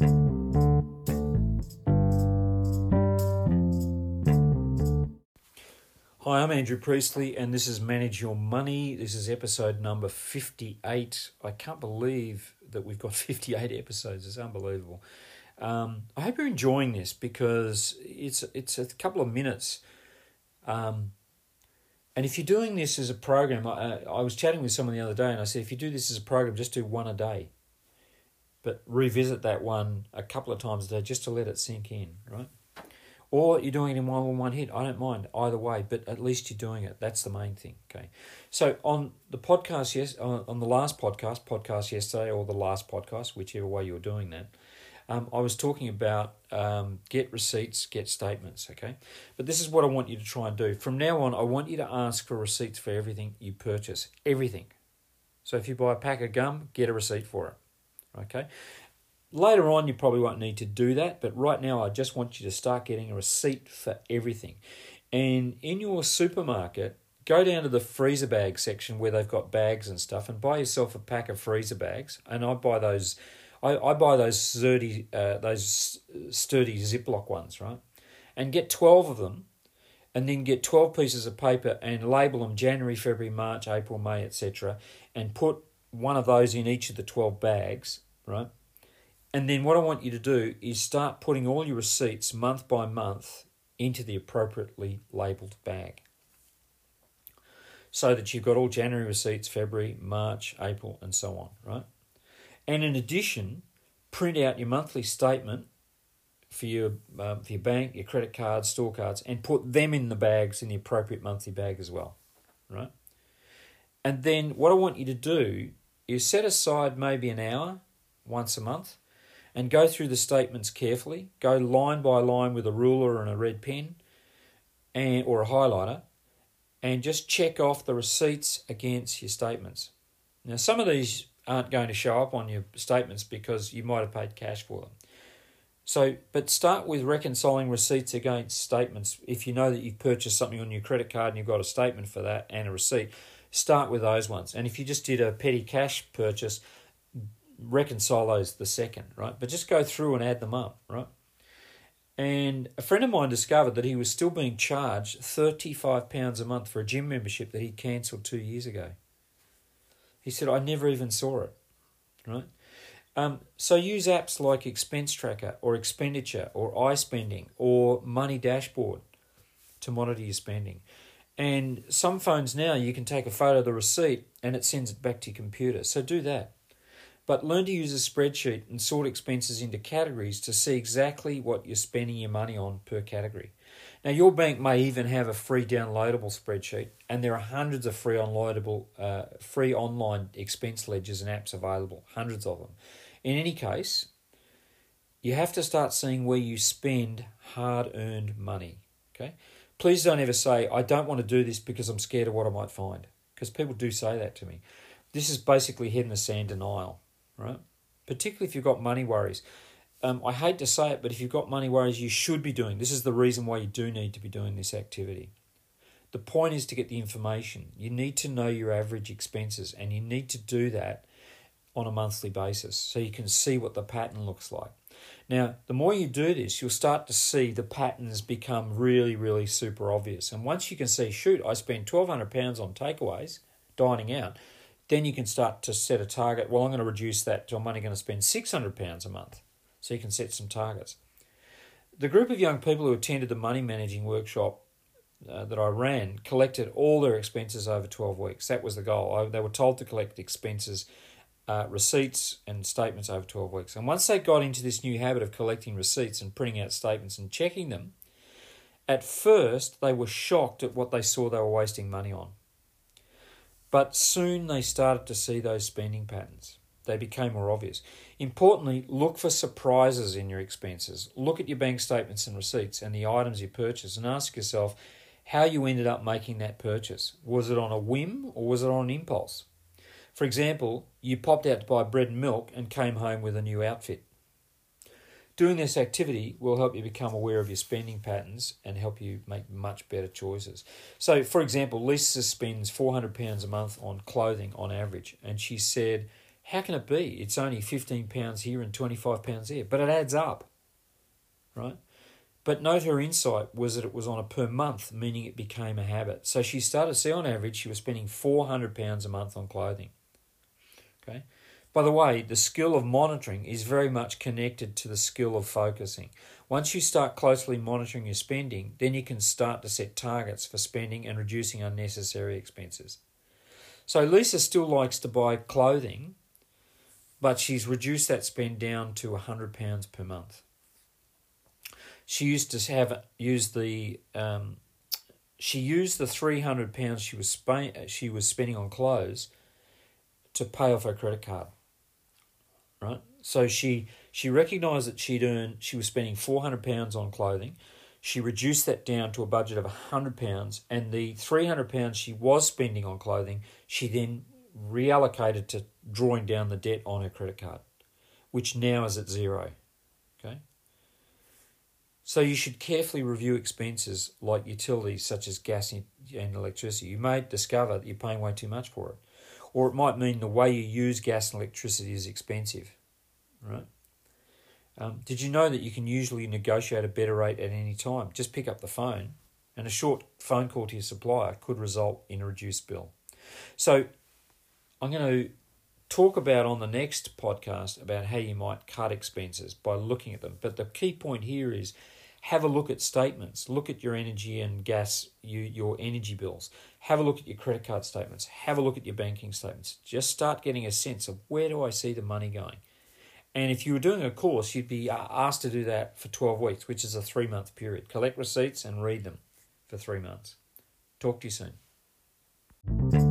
Hi, I'm Andrew Priestley, and this is Manage Your Money. This is episode number 58. I can't believe that we've got 58 episodes. It's unbelievable. Um, I hope you're enjoying this because it's it's a couple of minutes. Um, and if you're doing this as a program, I, I was chatting with someone the other day, and I said, if you do this as a program, just do one a day. But revisit that one a couple of times a day just to let it sink in, right? or you're doing it in one one hit. I don't mind either way, but at least you're doing it. That's the main thing. Okay. So on the podcast, yes, on, on the last podcast, podcast yesterday, or the last podcast, whichever way you're doing that, um, I was talking about um, get receipts, get statements. Okay. But this is what I want you to try and do. From now on, I want you to ask for receipts for everything you purchase. Everything. So if you buy a pack of gum, get a receipt for it. Okay. Later on, you probably won't need to do that, but right now, I just want you to start getting a receipt for everything. And in your supermarket, go down to the freezer bag section where they've got bags and stuff and buy yourself a pack of freezer bags. And I buy those, I, I buy those sturdy, uh, those sturdy Ziploc ones, right? And get 12 of them and then get 12 pieces of paper and label them January, February, March, April, May, etc. And put one of those in each of the 12 bags, right? And then what I want you to do is start putting all your receipts month by month into the appropriately labelled bag. So that you've got all January receipts, February, March, April, and so on, right? And in addition, print out your monthly statement for your um, for your bank, your credit cards, store cards, and put them in the bags in the appropriate monthly bag as well, right? And then what I want you to do is set aside maybe an hour once a month and go through the statements carefully. Go line by line with a ruler and a red pen and or a highlighter and just check off the receipts against your statements. Now some of these aren't going to show up on your statements because you might have paid cash for them. So, but start with reconciling receipts against statements. If you know that you've purchased something on your credit card and you've got a statement for that and a receipt, start with those ones. And if you just did a petty cash purchase, reconcile those the second, right? But just go through and add them up, right? And a friend of mine discovered that he was still being charged £35 a month for a gym membership that he cancelled two years ago. He said, I never even saw it, right? Um, so use apps like Expense Tracker or Expenditure or iSpending or Money Dashboard to monitor your spending. And some phones now you can take a photo of the receipt and it sends it back to your computer. So do that. But learn to use a spreadsheet and sort expenses into categories to see exactly what you're spending your money on per category. Now, your bank may even have a free downloadable spreadsheet, and there are hundreds of free downloadable, uh, free online expense ledgers and apps available, hundreds of them. In any case, you have to start seeing where you spend hard earned money. Okay? Please don't ever say, I don't want to do this because I'm scared of what I might find, because people do say that to me. This is basically head in the sand denial right? Particularly if you've got money worries. Um, I hate to say it, but if you've got money worries, you should be doing. This is the reason why you do need to be doing this activity. The point is to get the information. You need to know your average expenses, and you need to do that on a monthly basis so you can see what the pattern looks like. Now, the more you do this, you'll start to see the patterns become really, really super obvious. And once you can see, shoot, I spend £1,200 on takeaways, dining out, then you can start to set a target. Well, I'm going to reduce that to I'm only going to spend £600 a month. So you can set some targets. The group of young people who attended the money managing workshop uh, that I ran collected all their expenses over 12 weeks. That was the goal. I, they were told to collect expenses, uh, receipts, and statements over 12 weeks. And once they got into this new habit of collecting receipts and printing out statements and checking them, at first they were shocked at what they saw they were wasting money on. But soon they started to see those spending patterns. They became more obvious. Importantly, look for surprises in your expenses. Look at your bank statements and receipts and the items you purchase and ask yourself how you ended up making that purchase. Was it on a whim or was it on an impulse? For example, you popped out to buy bread and milk and came home with a new outfit. Doing this activity will help you become aware of your spending patterns and help you make much better choices. So, for example, Lisa spends £400 a month on clothing on average, and she said, How can it be? It's only £15 here and £25 there, but it adds up, right? But note her insight was that it was on a per month, meaning it became a habit. So she started to see on average she was spending £400 a month on clothing. Okay. By the way, the skill of monitoring is very much connected to the skill of focusing. Once you start closely monitoring your spending, then you can start to set targets for spending and reducing unnecessary expenses. So Lisa still likes to buy clothing, but she's reduced that spend down to £100 per month. She used to have used the um, she used the three hundred pounds she was she was spending on clothes to pay off her credit card. Right, so she she recognised that she'd earned she was spending four hundred pounds on clothing. She reduced that down to a budget of hundred pounds, and the three hundred pounds she was spending on clothing, she then reallocated to drawing down the debt on her credit card, which now is at zero. Okay. So you should carefully review expenses like utilities such as gas and electricity. You may discover that you're paying way too much for it. Or it might mean the way you use gas and electricity is expensive. Right? Um, did you know that you can usually negotiate a better rate at any time? Just pick up the phone, and a short phone call to your supplier could result in a reduced bill. So, I'm going to talk about on the next podcast about how you might cut expenses by looking at them. But the key point here is have a look at statements. Look at your energy and gas, you, your energy bills. Have a look at your credit card statements. Have a look at your banking statements. Just start getting a sense of where do I see the money going. And if you were doing a course, you'd be uh, asked to do that for 12 weeks, which is a three month period. Collect receipts and read them for three months. Talk to you soon.